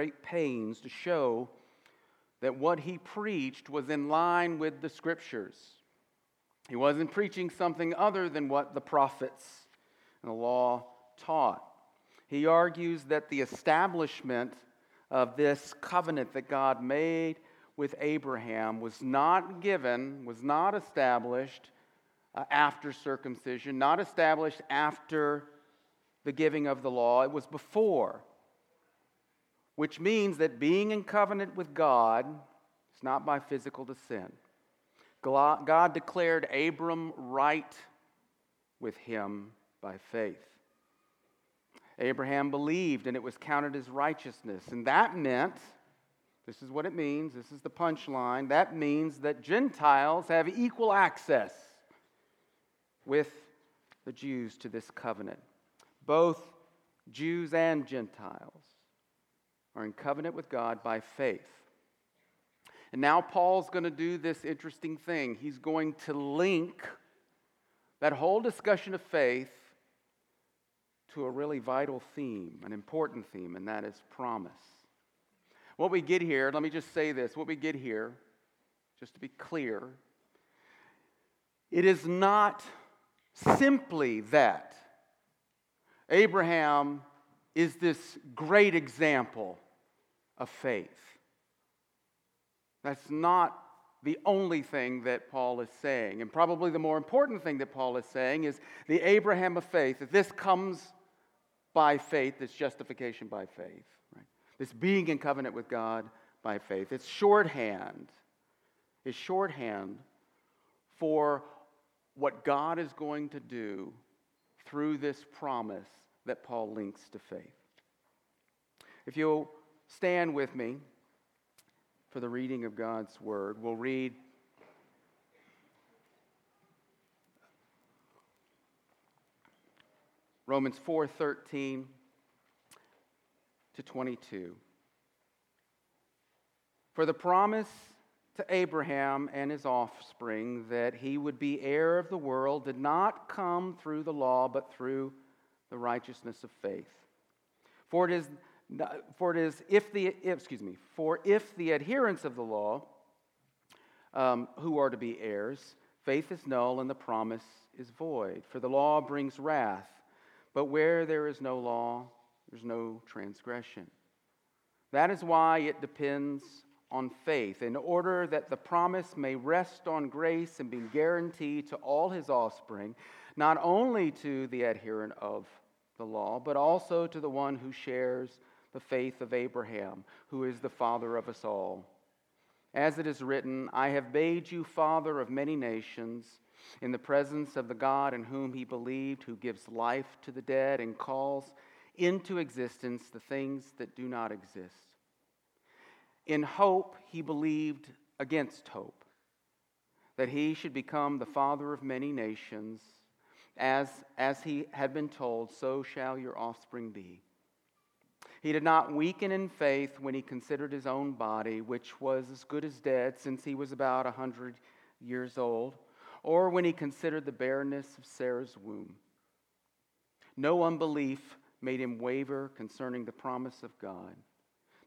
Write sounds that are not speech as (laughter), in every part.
great pains to show that what he preached was in line with the scriptures. He wasn't preaching something other than what the prophets and the law taught. He argues that the establishment of this covenant that God made with Abraham was not given, was not established uh, after circumcision, not established after the giving of the law. It was before which means that being in covenant with God is not by physical descent. God declared Abram right with him by faith. Abraham believed and it was counted as righteousness. And that meant, this is what it means, this is the punchline, that means that Gentiles have equal access with the Jews to this covenant. Both Jews and Gentiles are in covenant with God by faith. And now Paul's going to do this interesting thing. He's going to link that whole discussion of faith to a really vital theme, an important theme, and that is promise. What we get here, let me just say this what we get here, just to be clear, it is not simply that Abraham is this great example of faith. That's not the only thing that Paul is saying. And probably the more important thing that Paul is saying is the Abraham of faith, that this comes by faith, this justification by faith, right? This being in covenant with God by faith. It's shorthand. It's shorthand for what God is going to do through this promise that Paul links to faith. If you'll stand with me for the reading of God's word, we'll read Romans 4:13 to 22. For the promise to Abraham and his offspring that he would be heir of the world did not come through the law but through the righteousness of faith. For it is, for it is if the, excuse me, for if the adherents of the law, um, who are to be heirs, faith is null and the promise is void. For the law brings wrath, but where there is no law, there's no transgression. That is why it depends on faith, in order that the promise may rest on grace and be guaranteed to all his offspring, not only to the adherent of the law, but also to the one who shares the faith of Abraham, who is the father of us all. As it is written, I have made you father of many nations in the presence of the God in whom he believed, who gives life to the dead and calls into existence the things that do not exist. In hope, he believed against hope that he should become the father of many nations as, as he had been told, so shall your offspring be. He did not weaken in faith when he considered his own body, which was as good as dead since he was about a hundred years old, or when he considered the barrenness of Sarah's womb. No unbelief made him waver concerning the promise of God,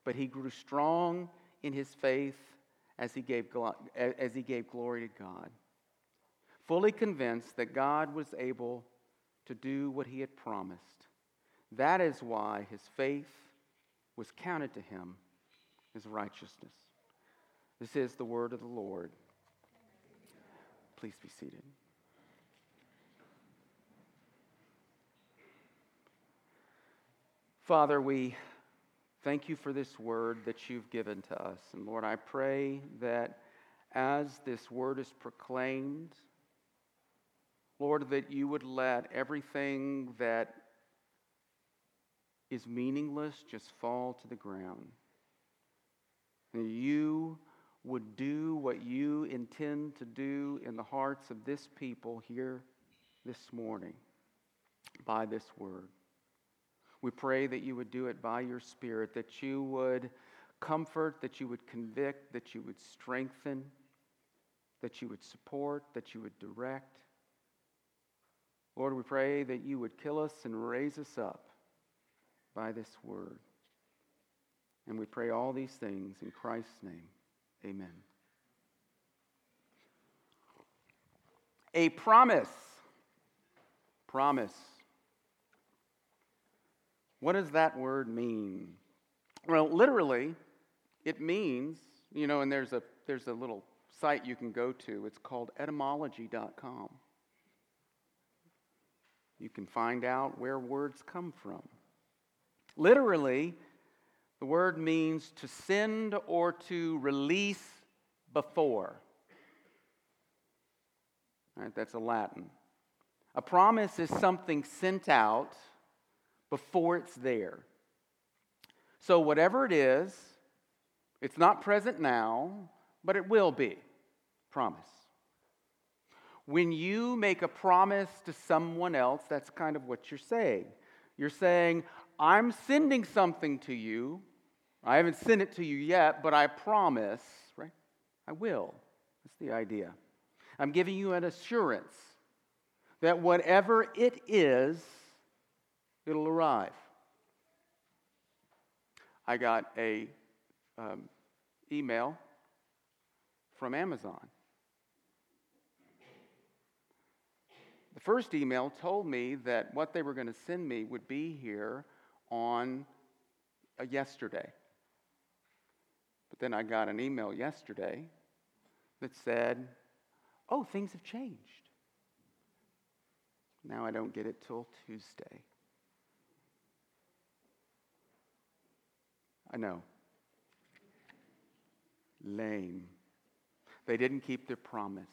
but he grew strong in his faith as he gave, as he gave glory to God fully convinced that God was able to do what he had promised. That is why his faith was counted to him as righteousness. This is the word of the Lord. Please be seated. Father, we thank you for this word that you've given to us. And Lord, I pray that as this word is proclaimed, Lord, that you would let everything that is meaningless just fall to the ground. And you would do what you intend to do in the hearts of this people here this morning by this word. We pray that you would do it by your Spirit, that you would comfort, that you would convict, that you would strengthen, that you would support, that you would direct. Lord, we pray that you would kill us and raise us up by this word. And we pray all these things in Christ's name. Amen. A promise. Promise. What does that word mean? Well, literally, it means, you know, and there's a, there's a little site you can go to. It's called etymology.com. You can find out where words come from. Literally, the word means to send or to release before. All right, that's a Latin. A promise is something sent out before it's there. So, whatever it is, it's not present now, but it will be. Promise. When you make a promise to someone else, that's kind of what you're saying. You're saying, I'm sending something to you. I haven't sent it to you yet, but I promise, right? I will. That's the idea. I'm giving you an assurance that whatever it is, it'll arrive. I got a um, email from Amazon. First email told me that what they were going to send me would be here on a yesterday. But then I got an email yesterday that said, oh, things have changed. Now I don't get it till Tuesday. I know. Lame. They didn't keep their promise.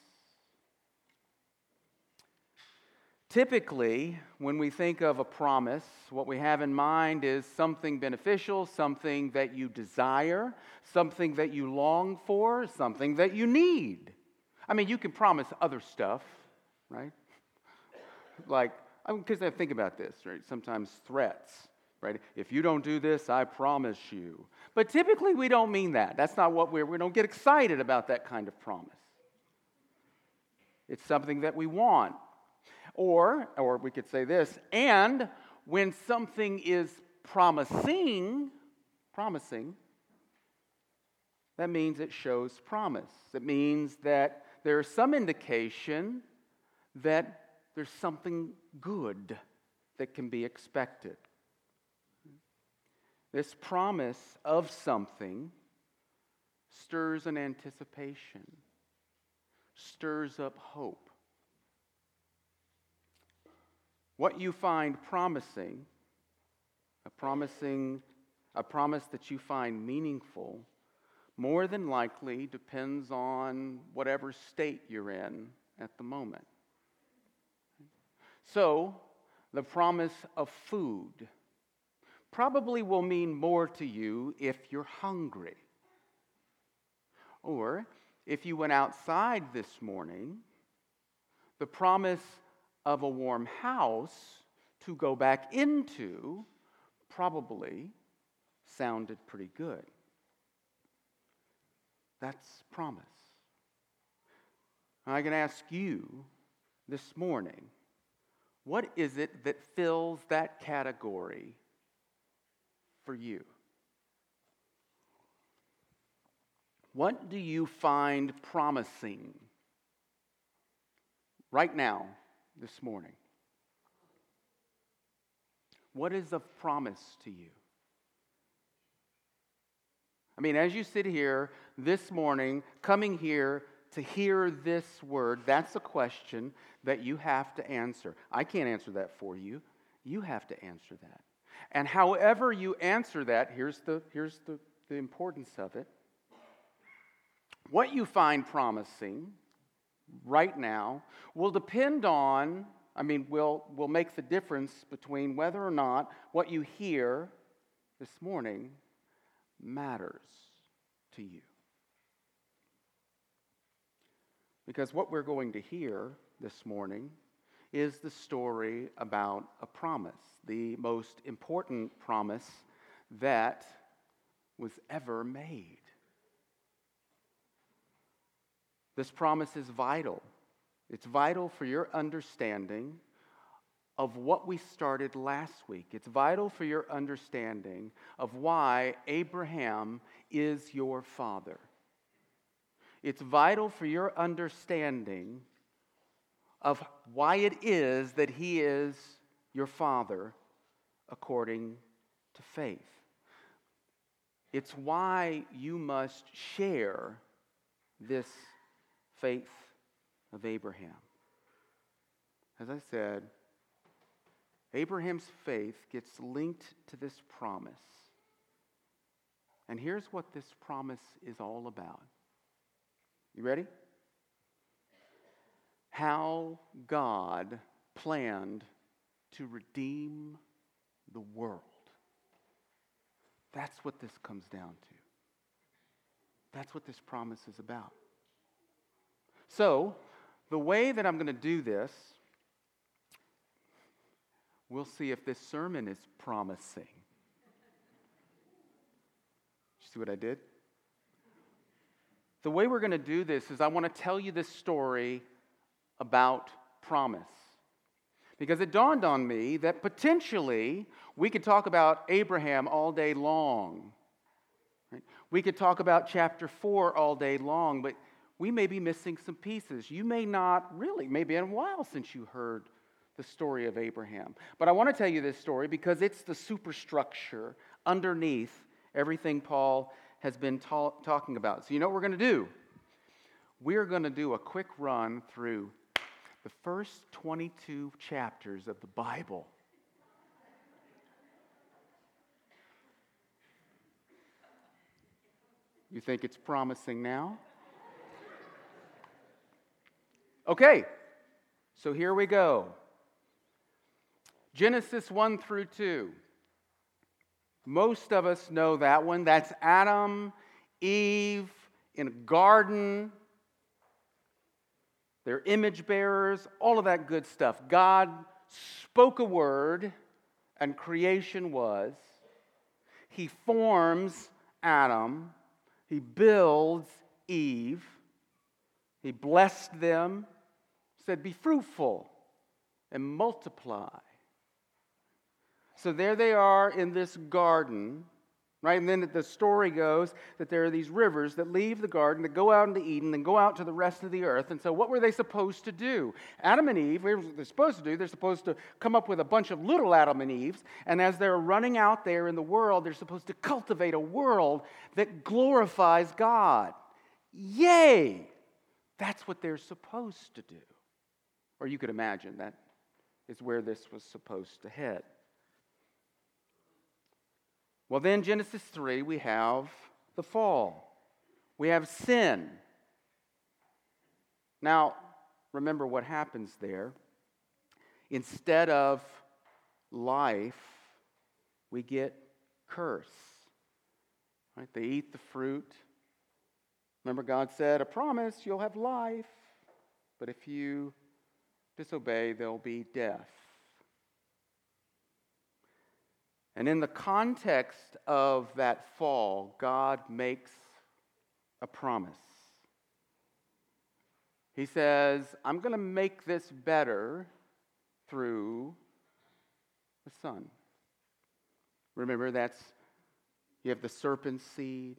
Typically, when we think of a promise, what we have in mind is something beneficial, something that you desire, something that you long for, something that you need. I mean, you can promise other stuff, right? (laughs) Like, because I, think about this, right? Sometimes threats, right? If you don't do this, I promise you. But typically, we don't mean that. That's not what we're, we don't get excited about that kind of promise. It's something that we want, or, or we could say this, and when something is promising, promising, that means it shows promise. It means that there's some indication that there's something good that can be expected. This promise of something stirs an anticipation, stirs up hope. What you find promising, a promising a promise that you find meaningful, more than likely depends on whatever state you're in at the moment. So, the promise of food probably will mean more to you if you're hungry. Or if you went outside this morning, the promise of a warm house to go back into probably sounded pretty good. That's promise. I can ask you this morning what is it that fills that category for you? What do you find promising right now this morning? What is of promise to you? I mean, as you sit here this morning, coming here to hear this word, that's a question that you have to answer. I can't answer that for you. You have to answer that. And however you answer that, here's the, here's the, the importance of it. What you find promising right now will depend on, I mean, will, will make the difference between whether or not what you hear this morning matters to you. Because what we're going to hear this morning is the story about a promise, the most important promise that was ever made. This promise is vital. It's vital for your understanding of what we started last week. It's vital for your understanding of why Abraham is your father. It's vital for your understanding of why it is that he is your father according to faith. It's why you must share this faith of Abraham. As I said, Abraham's faith gets linked to this promise. And here's what this promise is all about. You ready? How God planned to redeem the world. That's what this comes down to. That's what this promise is about. So, the way that I'm going to do this, we'll see if this sermon is promising. See what I did? The way we're going to do this is I want to tell you this story about promise. Because it dawned on me that potentially we could talk about Abraham all day long. Right? We could talk about chapter 4 all day long, but we may be missing some pieces. You may not really, maybe in a while since you heard the story of Abraham. But I want to tell you this story because it's the superstructure underneath everything Paul has been ta- talking about. So, you know what we're going to do? We're going to do a quick run through the first 22 chapters of the Bible. You think it's promising now? Okay, so here we go. Genesis 1 through 2. Most of us know that one. That's Adam, Eve in a garden. They're image bearers, all of that good stuff. God spoke a word, and creation was. He forms Adam, he builds Eve, he blessed them, said, Be fruitful and multiply. So there they are in this garden, right? And then the story goes that there are these rivers that leave the garden, that go out into Eden, and go out to the rest of the earth. And so, what were they supposed to do? Adam and Eve, what they're supposed to do, they're supposed to come up with a bunch of little Adam and Eves. And as they're running out there in the world, they're supposed to cultivate a world that glorifies God. Yay! That's what they're supposed to do. Or you could imagine that is where this was supposed to head. Well, then, Genesis 3, we have the fall, we have sin. Now, remember what happens there. Instead of life, we get curse. Right? They eat the fruit. Remember, God said, a promise, you'll have life. But if you disobey, there'll be death. And in the context of that fall, God makes a promise. He says, I'm going to make this better through the Son. Remember, that's you have the serpent's seed,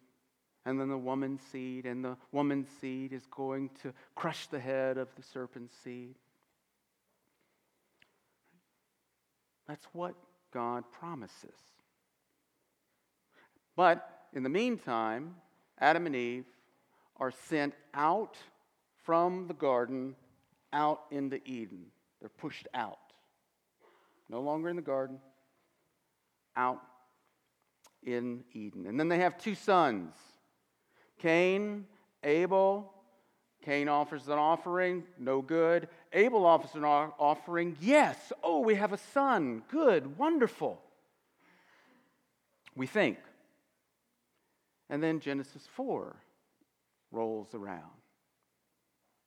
and then the woman's seed, and the woman's seed is going to crush the head of the serpent's seed. That's what God promises. But in the meantime, Adam and Eve are sent out from the garden out into Eden. They're pushed out. No longer in the garden, out in Eden. And then they have two sons Cain, Abel. Cain offers an offering, no good. Abel offers an offering, yes. Oh, we have a son, good, wonderful. We think. And then Genesis 4 rolls around.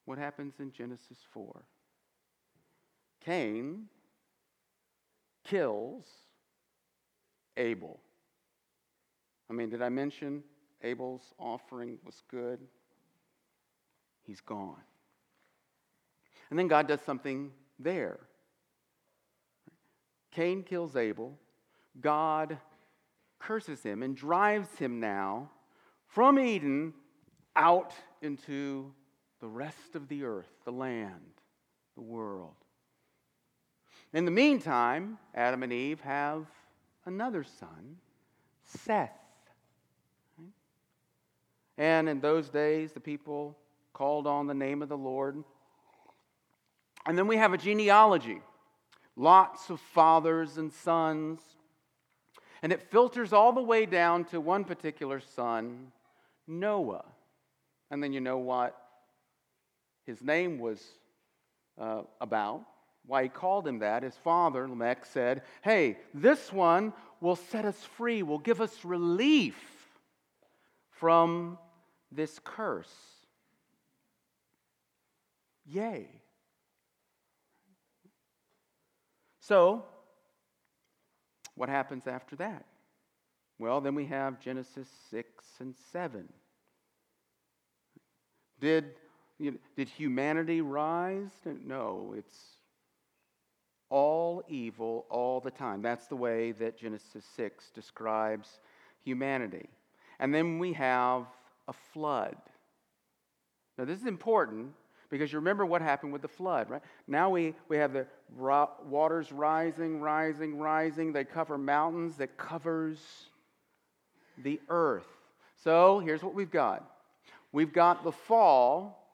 What happens in Genesis 4? Cain kills Abel. I mean, did I mention Abel's offering was good? He's gone. And then God does something there. Cain kills Abel. God curses him and drives him now from Eden out into the rest of the earth, the land, the world. In the meantime, Adam and Eve have another son, Seth. And in those days, the people called on the name of the Lord. And then we have a genealogy lots of fathers and sons. And it filters all the way down to one particular son, Noah. And then you know what his name was uh, about, why he called him that. His father, Lamech, said, Hey, this one will set us free, will give us relief from this curse. Yay. So, what happens after that? Well, then we have Genesis 6 and 7. Did, you know, did humanity rise? No, it's all evil all the time. That's the way that Genesis 6 describes humanity. And then we have a flood. Now, this is important because you remember what happened with the flood, right? Now we, we have the waters rising, rising, rising. They cover mountains that covers the earth. So here's what we've got. We've got the fall.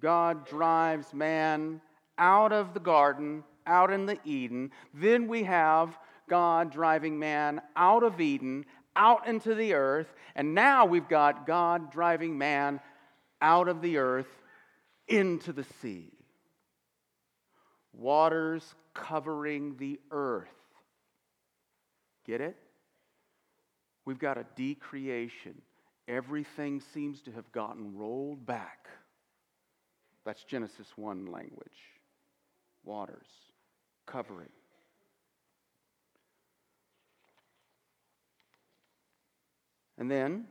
God drives man out of the garden, out in the Eden. Then we have God driving man out of Eden, out into the earth. And now we've got God driving man out of the earth into the sea. Waters covering the earth. Get it? We've got a decreation. Everything seems to have gotten rolled back. That's Genesis 1 language. Waters covering. And then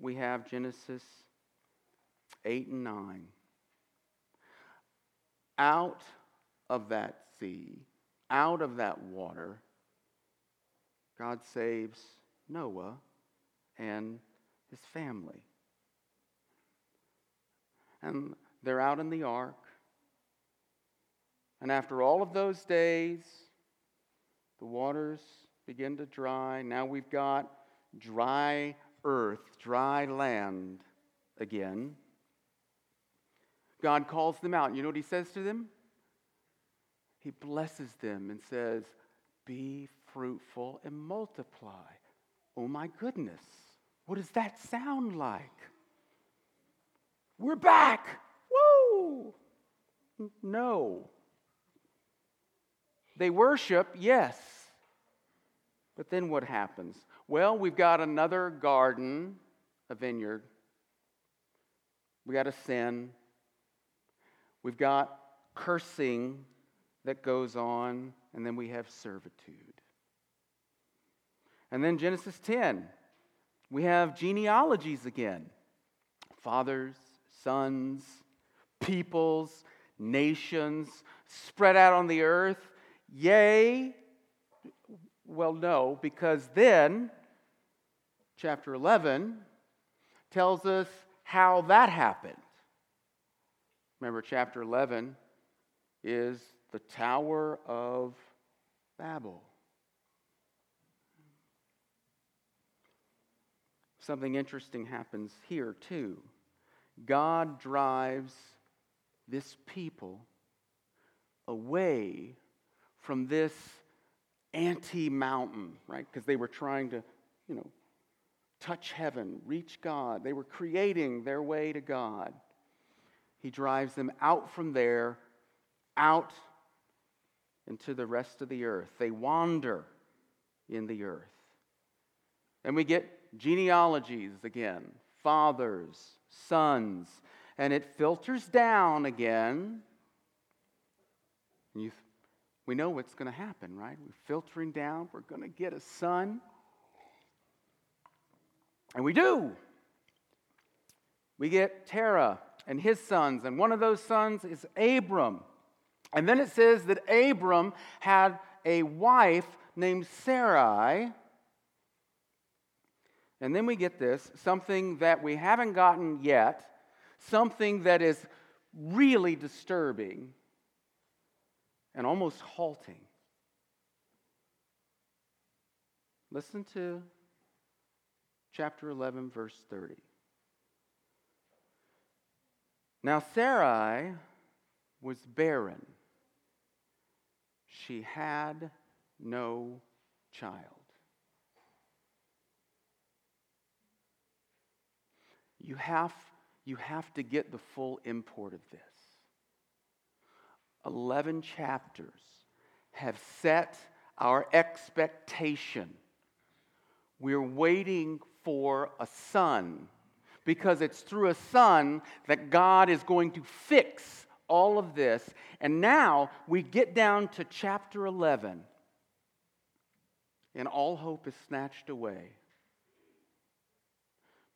we have Genesis 8 and 9. Out of that sea, out of that water, God saves Noah and his family. And they're out in the ark. And after all of those days, the waters begin to dry. Now we've got dry earth, dry land again. God calls them out. You know what he says to them? He blesses them and says, Be fruitful and multiply. Oh my goodness, what does that sound like? We're back. Woo! No. They worship, yes. But then what happens? Well, we've got another garden, a vineyard. We got a sin. We've got cursing that goes on, and then we have servitude. And then Genesis 10, we have genealogies again fathers, sons, peoples, nations spread out on the earth. Yea, well, no, because then chapter 11 tells us how that happened. Remember, chapter 11 is the Tower of Babel. Something interesting happens here, too. God drives this people away from this anti mountain, right? Because they were trying to, you know, touch heaven, reach God. They were creating their way to God. He drives them out from there, out into the rest of the earth. They wander in the earth. And we get genealogies again fathers, sons, and it filters down again. You, we know what's going to happen, right? We're filtering down. We're going to get a son. And we do. We get Terah and his sons, and one of those sons is Abram. And then it says that Abram had a wife named Sarai. And then we get this something that we haven't gotten yet, something that is really disturbing and almost halting. Listen to chapter 11, verse 30. Now, Sarai was barren, she had no child. You have, you have to get the full import of this. 11 chapters have set our expectation. We're waiting for a son because it's through a son that God is going to fix all of this. And now we get down to chapter 11, and all hope is snatched away.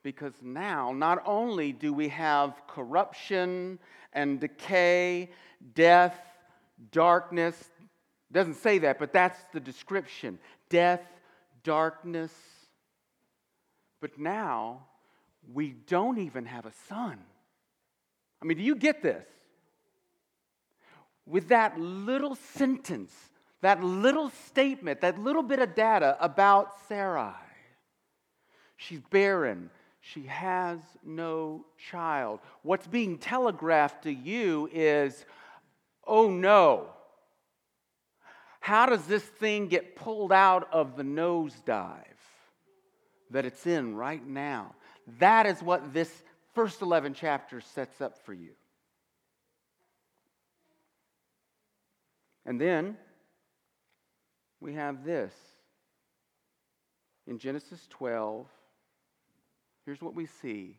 Because now, not only do we have corruption and decay, death, darkness, doesn't say that, but that's the description death, darkness. But now, we don't even have a son. I mean, do you get this? With that little sentence, that little statement, that little bit of data about Sarai, she's barren. She has no child. What's being telegraphed to you is oh no. How does this thing get pulled out of the nosedive that it's in right now? That is what this first 11 chapters sets up for you. And then we have this. In Genesis 12, here's what we see.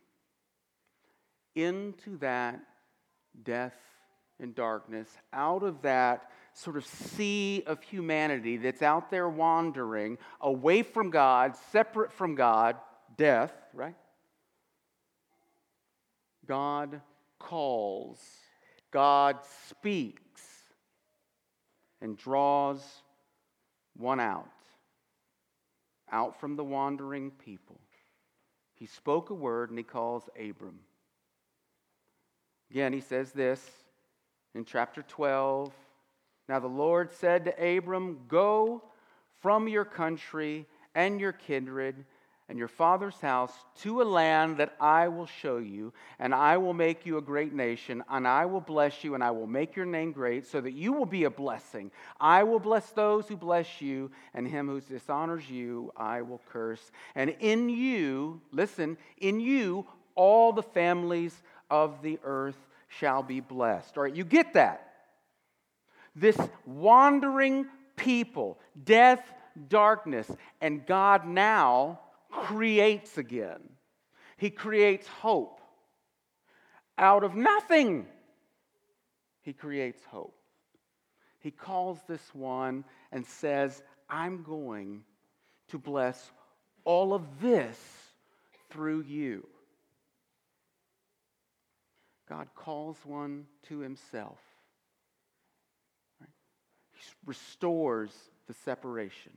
Into that death and darkness, out of that sort of sea of humanity that's out there wandering away from God, separate from God, death, right? God calls, God speaks, and draws one out, out from the wandering people. He spoke a word and he calls Abram. Again, he says this in chapter 12. Now the Lord said to Abram, Go from your country and your kindred and your father's house to a land that I will show you, and I will make you a great nation, and I will bless you, and I will make your name great, so that you will be a blessing. I will bless those who bless you, and him who dishonors you, I will curse. And in you, listen, in you, all the families of the earth shall be blessed. All right, you get that. This wandering people, death, darkness, and God now creates again. He creates hope. Out of nothing, He creates hope. He calls this one and says, I'm going to bless all of this through you. God calls one to himself. He restores the separation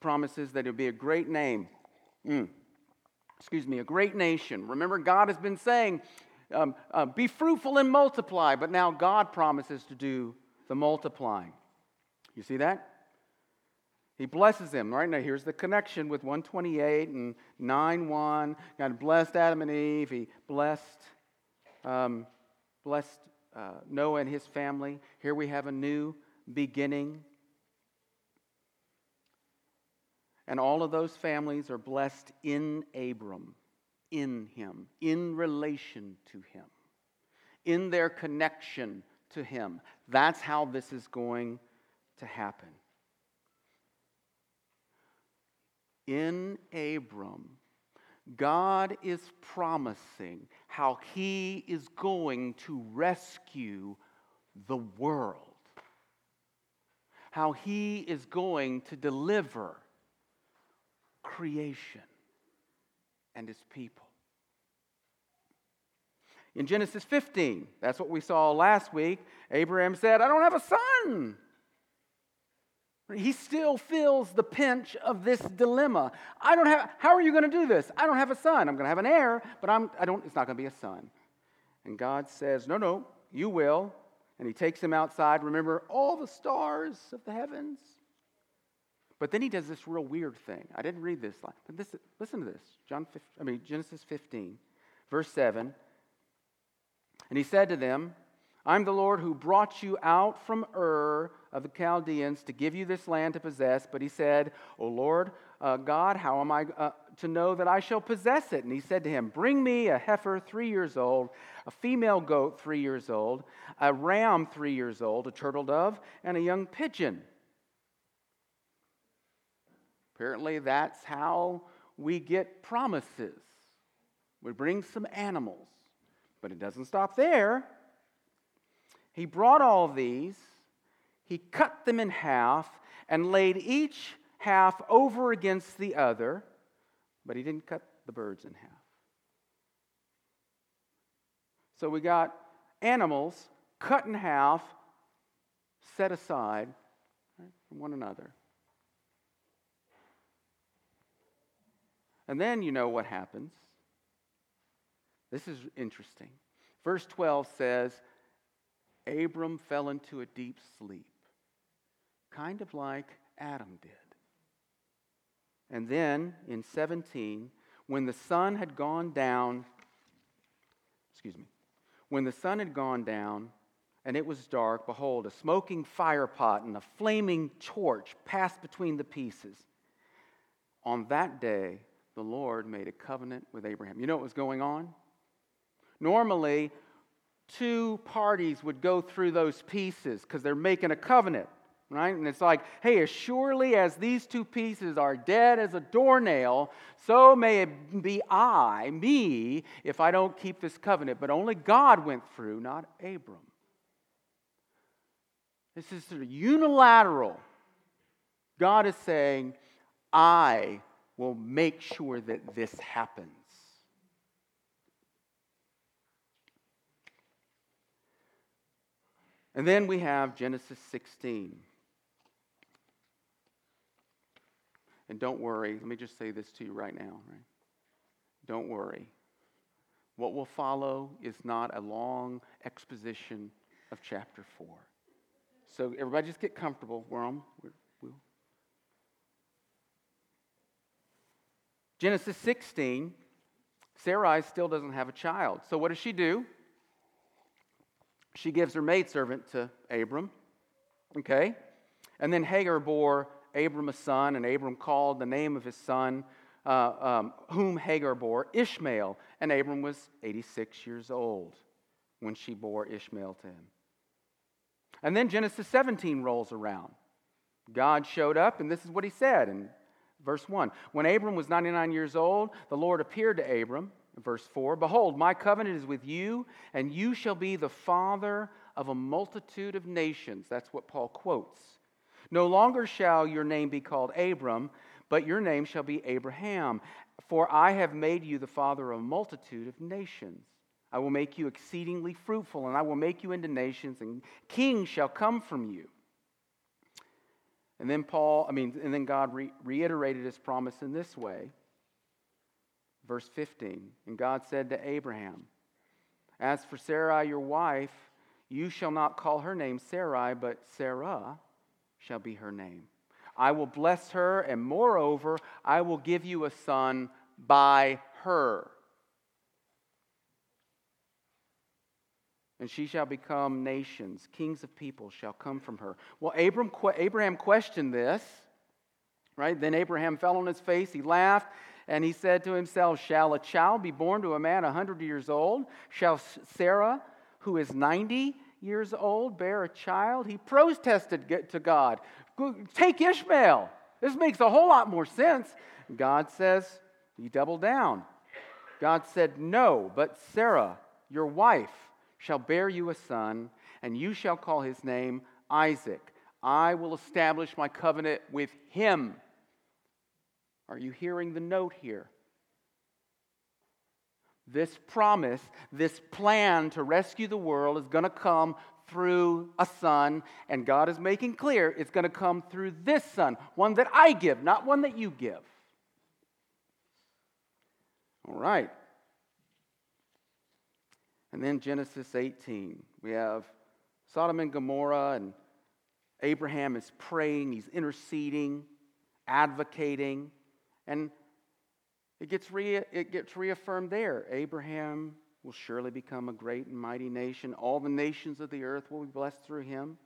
promises that it'll be a great name. Mm. Excuse me, a great nation. Remember, God has been saying, um, uh, be fruitful and multiply, but now God promises to do the multiplying. You see that? He blesses them. Right now, here's the connection with 128 and 9 1. God blessed Adam and Eve. He blessed, um, blessed uh, Noah and his family. Here we have a new beginning. And all of those families are blessed in Abram, in him, in relation to him, in their connection to him. That's how this is going to happen. In Abram, God is promising how he is going to rescue the world, how he is going to deliver creation and his people. In Genesis 15, that's what we saw last week. Abraham said, I don't have a son. He still feels the pinch of this dilemma. I don't have, how are you going to do this? I don't have a son. I'm going to have an heir, but I'm, I don't, it's not going to be a son. And God says, No, no, you will. And he takes him outside. Remember all the stars of the heavens? But then he does this real weird thing. I didn't read this line, but this, listen to this. John, 15, I mean Genesis 15, verse 7. And he said to them, I'm the Lord who brought you out from Ur of the Chaldeans to give you this land to possess. But he said, O Lord uh, God, how am I uh, to know that I shall possess it? And he said to him, Bring me a heifer three years old, a female goat three years old, a ram three years old, a turtle dove, and a young pigeon. Apparently, that's how we get promises. We bring some animals. But it doesn't stop there. He brought all these, he cut them in half, and laid each half over against the other, but he didn't cut the birds in half. So we got animals cut in half, set aside right, from one another. And then you know what happens. This is interesting. Verse 12 says, Abram fell into a deep sleep, kind of like Adam did. And then in 17, when the sun had gone down, excuse me, when the sun had gone down and it was dark, behold, a smoking fire pot and a flaming torch passed between the pieces. On that day, the Lord made a covenant with Abraham. You know what was going on? Normally, two parties would go through those pieces because they're making a covenant, right? And it's like, hey, as surely as these two pieces are dead as a doornail, so may it be I, me, if I don't keep this covenant. But only God went through, not Abram. This is sort of unilateral. God is saying, I will make sure that this happens. And then we have Genesis 16. And don't worry, let me just say this to you right now, right? Don't worry. What will follow is not a long exposition of chapter 4. So everybody just get comfortable. We're on. We're, we'll. Genesis 16, Sarai still doesn't have a child. So what does she do? she gives her maidservant to Abram. Okay? And then Hagar bore Abram a son, and Abram called the name of his son, uh, um, whom Hagar bore, Ishmael. And Abram was 86 years old when she bore Ishmael to him. And then Genesis 17 rolls around. God showed up, and this is what he said in verse 1. When Abram was 99 years old, the Lord appeared to Abram Verse 4 Behold, my covenant is with you, and you shall be the father of a multitude of nations. That's what Paul quotes. No longer shall your name be called Abram, but your name shall be Abraham, for I have made you the father of a multitude of nations. I will make you exceedingly fruitful, and I will make you into nations, and kings shall come from you. And then Paul, I mean, and then God re- reiterated his promise in this way Verse 15 And God said to Abraham, As for Sarai, your wife, you shall not call her name Sarai, but Sarah shall be her name. I will bless her, and moreover, I will give you a son by her. And she shall become nations, kings of people shall come from her. Well, Abram, Abraham questioned this, right? Then Abraham fell on his face, he laughed, and he said to himself, Shall a child be born to a man a 100 years old? Shall Sarah, who is 90 years old, bear a child? He protested to God, Take Ishmael. This makes a whole lot more sense. God says, He doubled down. God said, No, but Sarah, your wife, shall bear you a son, and you shall call his name Isaac. I will establish my covenant with him are you hearing the note here? this promise, this plan to rescue the world is going to come through a son, and God is making clear it's going to come through this son, one that I give, not one that you give. All right. And then Genesis 18, we have Sodom and Gomorrah, and Abraham is praying, he's interceding, advocating, and it gets, re- it gets reaffirmed there. Abraham will surely become a great and mighty nation. All the nations of the earth will be blessed through him.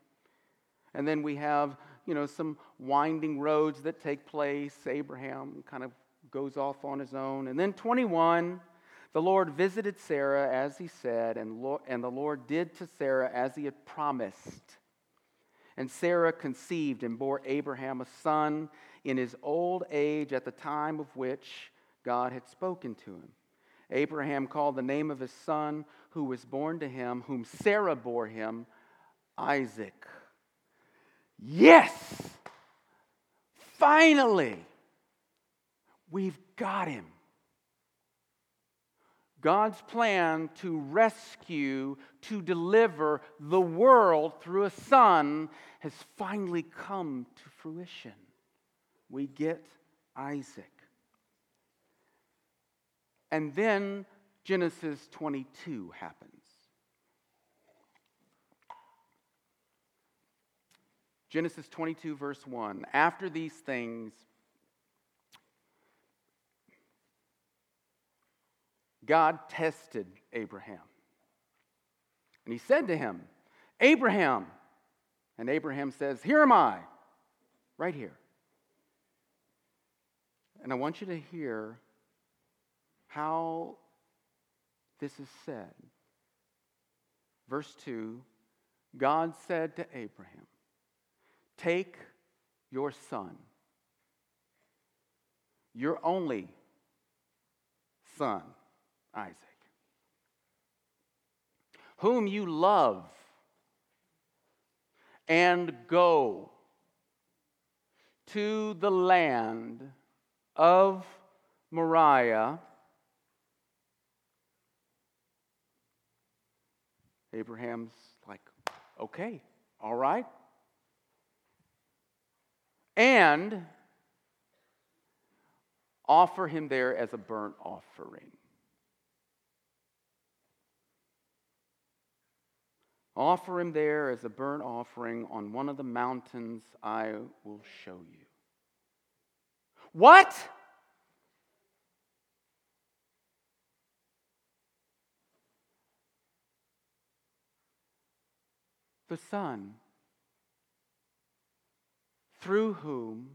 And then we have, you know, some winding roads that take place. Abraham kind of goes off on his own. And then 21, the Lord visited Sarah as he said, and, Lo- and the Lord did to Sarah as he had promised. And Sarah conceived and bore Abraham a son in his old age at the time of which God had spoken to him. Abraham called the name of his son who was born to him, whom Sarah bore him, Isaac. Yes! Finally, we've got him. God's plan to rescue, to deliver the world through a son has finally come to fruition. We get Isaac. And then Genesis 22 happens. Genesis 22, verse 1. After these things, God tested Abraham. And he said to him, Abraham. And Abraham says, Here am I, right here. And I want you to hear how this is said. Verse 2 God said to Abraham, Take your son, your only son, Isaac, whom you love, and go to the land of Moriah Abraham's like, okay, all right. And offer him there as a burnt offering. Offer him there as a burnt offering on one of the mountains I will show you. What? the Son, through whom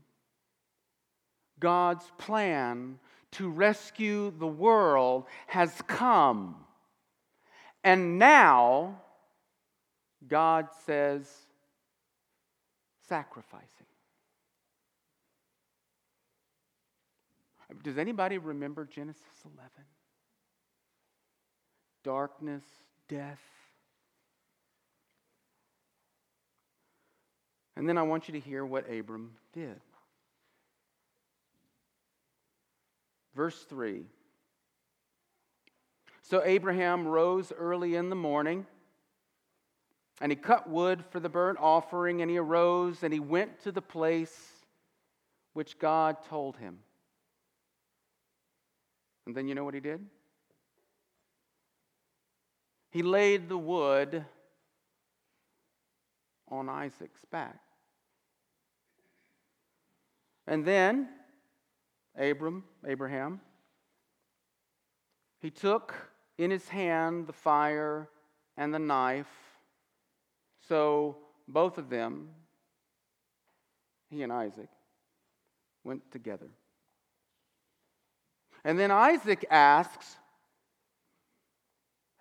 God's plan to rescue the world has come. And now, God says, sacrificing. Does anybody remember Genesis 11? Darkness, death, And then I want you to hear what Abram did. Verse 3. So Abraham rose early in the morning, and he cut wood for the burnt offering, and he arose and he went to the place which God told him. And then you know what he did? He laid the wood on Isaac's back. And then Abram, Abraham, he took in his hand the fire and the knife. So both of them, he and Isaac, went together. And then Isaac asks,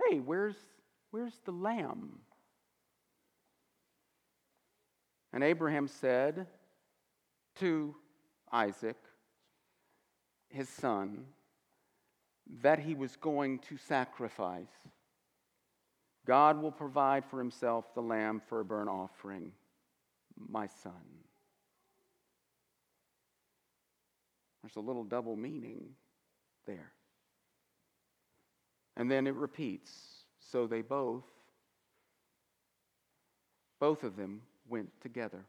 Hey, where's, where's the lamb? And Abraham said to Isaac, his son, that he was going to sacrifice. God will provide for himself the lamb for a burnt offering, my son. There's a little double meaning there. And then it repeats. So they both, both of them went together.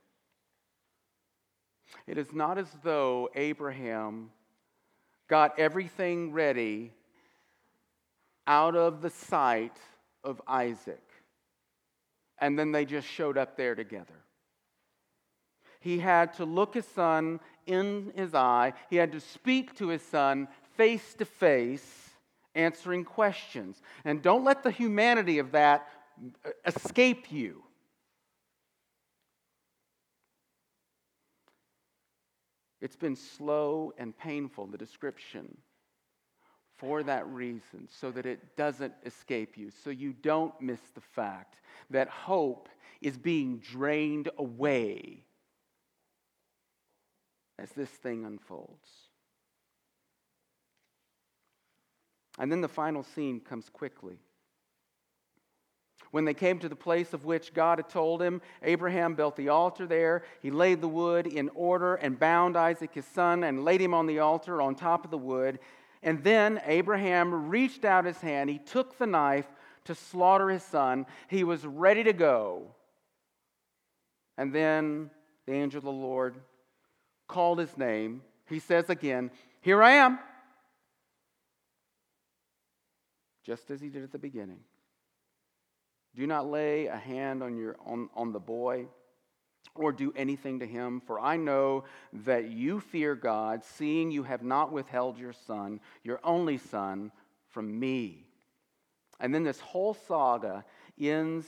It is not as though Abraham got everything ready out of the sight of Isaac, and then they just showed up there together. He had to look his son in his eye, he had to speak to his son face to face, answering questions. And don't let the humanity of that escape you. It's been slow and painful, the description, for that reason, so that it doesn't escape you, so you don't miss the fact that hope is being drained away as this thing unfolds. And then the final scene comes quickly. When they came to the place of which God had told him, Abraham built the altar there. He laid the wood in order and bound Isaac his son and laid him on the altar on top of the wood. And then Abraham reached out his hand. He took the knife to slaughter his son. He was ready to go. And then the angel of the Lord called his name. He says again, Here I am. Just as he did at the beginning. Do not lay a hand on, your, on, on the boy or do anything to him, for I know that you fear God, seeing you have not withheld your son, your only son, from me. And then this whole saga ends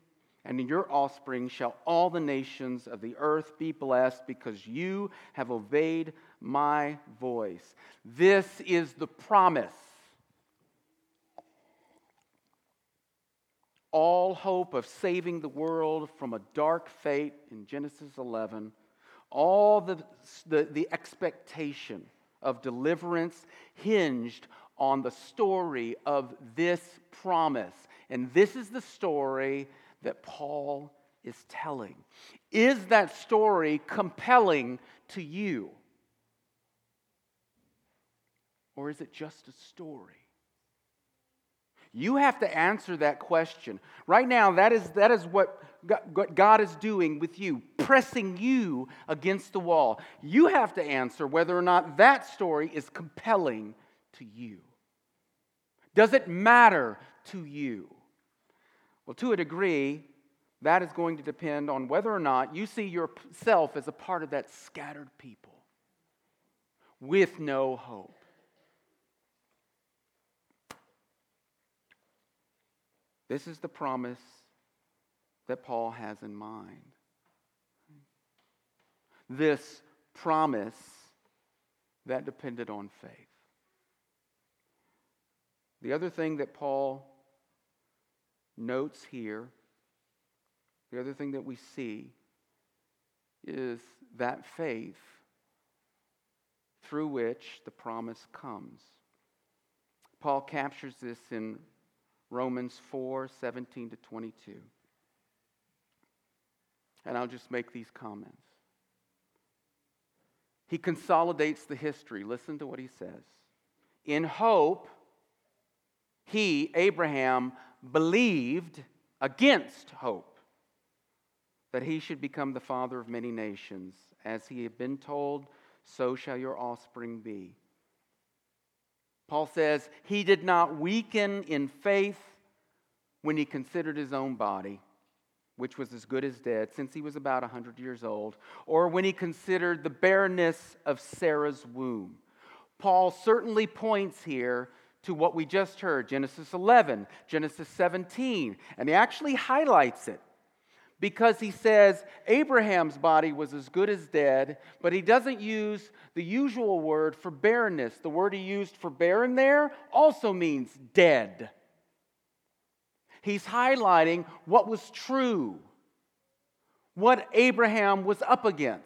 And in your offspring shall all the nations of the earth be blessed because you have obeyed my voice. This is the promise all hope of saving the world from a dark fate in Genesis 11, all the, the, the, expectation of deliverance hinged on the story of this promise. And this is the story that Paul is telling. Is that story compelling to you? Or is it just a story? You have to answer that question. Right now, that is, that is what God is doing with you, pressing you against the wall. You have to answer whether or not that story is compelling to you. Does it matter to you? Well, to a degree, that is going to depend on whether or not you see yourself as a part of that scattered people with no hope. This is the promise that Paul has in mind. This promise that depended on faith. The other thing that Paul notes here, the other thing that we see, is that faith through which the promise comes. Paul captures this in Romans 4 17 to 22. And I'll just make these comments. He consolidates the history. Listen to what he says. In hope, he, Abraham, believed against hope that he should become the father of many nations. As he had been told, so shall your offspring be. Paul says he did not weaken in faith when he considered his own body, which was as good as dead since he was about 100 years old, or when he considered the barrenness of Sarah's womb. Paul certainly points here to what we just heard Genesis 11, Genesis 17, and he actually highlights it because he says Abraham's body was as good as dead, but he doesn't use the usual word for barrenness. The word he used for barren there also means dead. He's highlighting what was true, what Abraham was up against.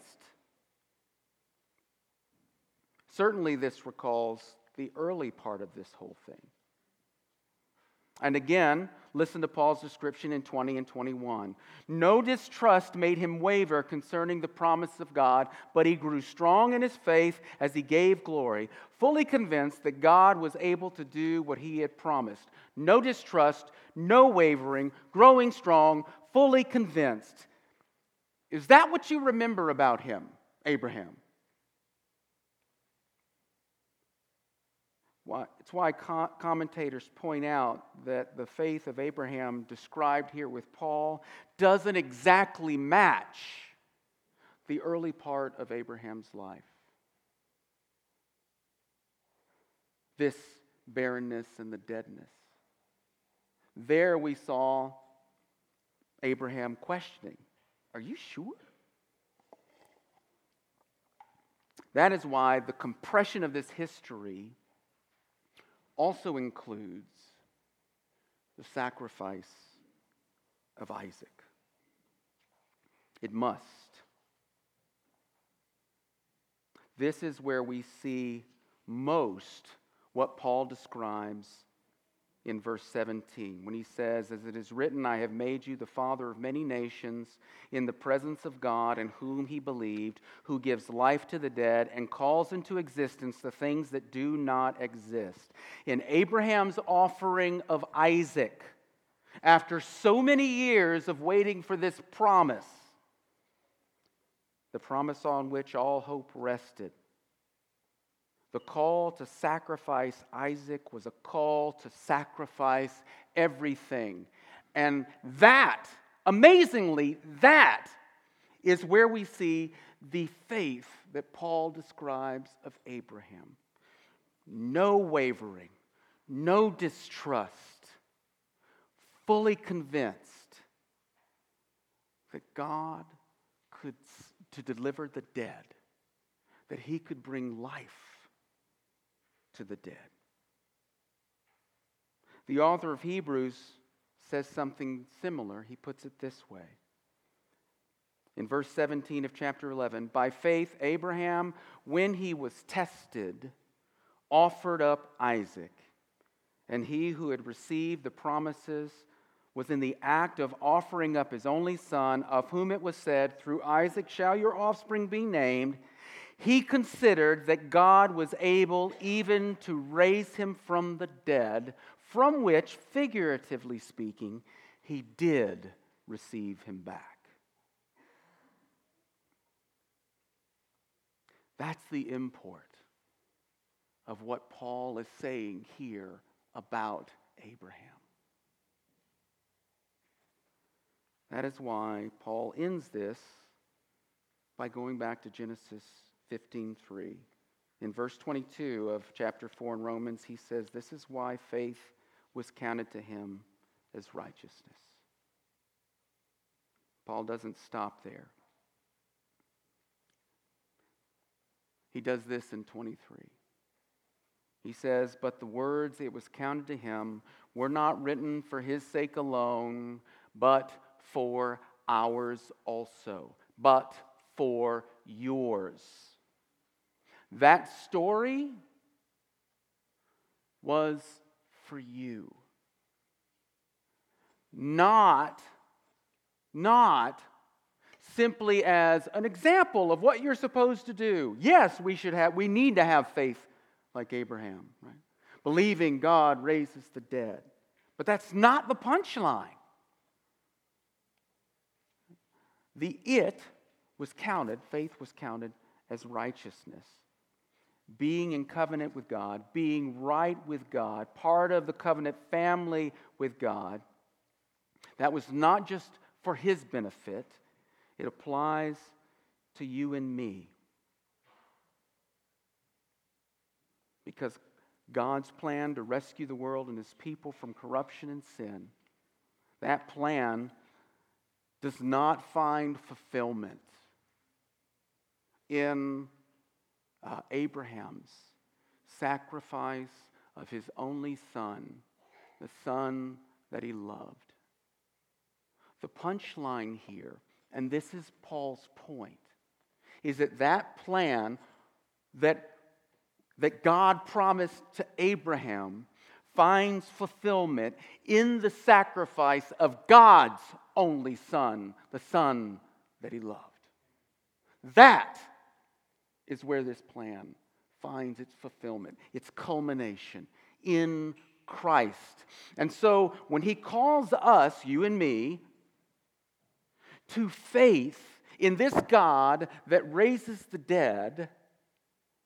Certainly, this recalls the early part of this whole thing. And again, listen to Paul's description in 20 and 21. No distrust made him waver concerning the promise of God, but he grew strong in his faith as he gave glory, fully convinced that God was able to do what he had promised. No distrust, no wavering, growing strong, fully convinced. Is that what you remember about him, Abraham? It's why commentators point out that the faith of Abraham described here with Paul doesn't exactly match the early part of Abraham's life. This barrenness and the deadness. There we saw Abraham questioning Are you sure? That is why the compression of this history also includes the sacrifice of Isaac. It must. This is where we see most what Paul describes in verse 17 when he says, As it is written, I have made you the father of many nations in the presence of God in whom he believed, who gives life to the dead and calls into existence the things that do not exist. In Abraham's offering of Isaac, after so many years of waiting for this promise, the promise on which all hope rested, the call to sacrifice Isaac was a call to sacrifice everything. And that, amazingly, that is where we see the faith that Paul describes of Abraham. No wavering, no distrust, fully convinced that God could to deliver the dead, that he could bring life to the dead. The author of Hebrews says something similar. He puts it this way. In verse 17 of chapter 11, by faith, Abraham, when he was tested, offered up Isaac. And he who had received the promises was in the act of offering up his only son, of whom it was said, Through Isaac shall your offspring be named he considered that God was able even to raise him from the dead, from which, figuratively speaking, he did receive him back. That's the import of what Paul is saying here about Abraham. That is why Paul ends this by going back to Genesis 15:3. In verse 22 of chapter 4 in Romans, he says, This is why faith was counted to him as righteousness. Paul doesn't stop there. He does this in 23. He says, But the words it was counted to him were not written for his sake alone, but for ours also, but for yours. That story was for you. Not, not simply as an example of what you're supposed to do. Yes, we should have, we need to have faith like Abraham, right? Believing God raises the dead. But that's not the punchline. The it was counted, faith was counted as righteousness being in covenant with God, being right with God, part of the covenant family with God. That was not just for his benefit, it applies to you and me. Because God's plan to rescue the world and his people from corruption and sin, that plan does not find fulfillment in uh, Abraham's sacrifice of his only son, the son that he loved. The punchline here, and this is Paul's point, is that that plan that, that God promised to Abraham finds fulfillment in the sacrifice of God's only Son, the Son that he loved. That is where this plan finds its fulfillment, its culmination in Christ. And so when he calls us, you and me, to faith in this God that raises the dead,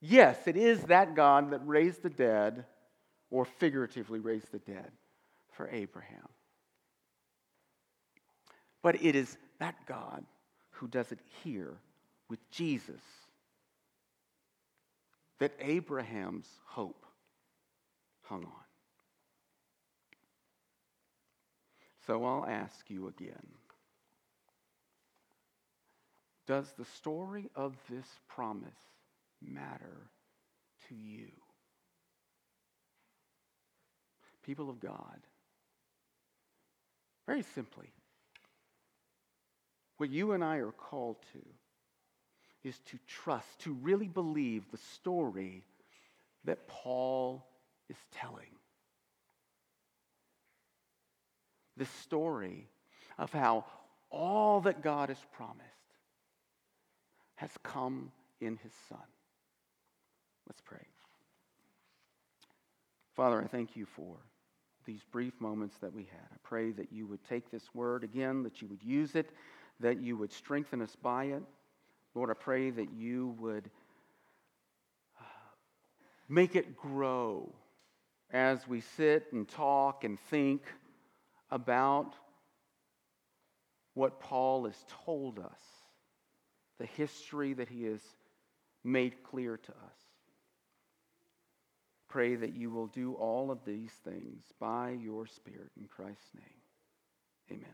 yes, it is that God that raised the dead, or figuratively raised the dead for Abraham. But it is that God who does it here with Jesus that Abraham's hope hung on. So I'll ask you again Does the story of this promise matter to you? People of God, very simply, what you and I are called to is to trust, to really believe the story that Paul is telling. The story of how all that God has promised has come in his Son. Let's pray. Father, I thank you for these brief moments that we had. I pray that you would take this word again, that you would use it, that you would strengthen us by it. Lord, I pray that you would uh, make it grow as we sit and talk and think about what Paul has told us, the history that he has made clear to us. Pray that you will do all of these things by your Spirit in Christ's name.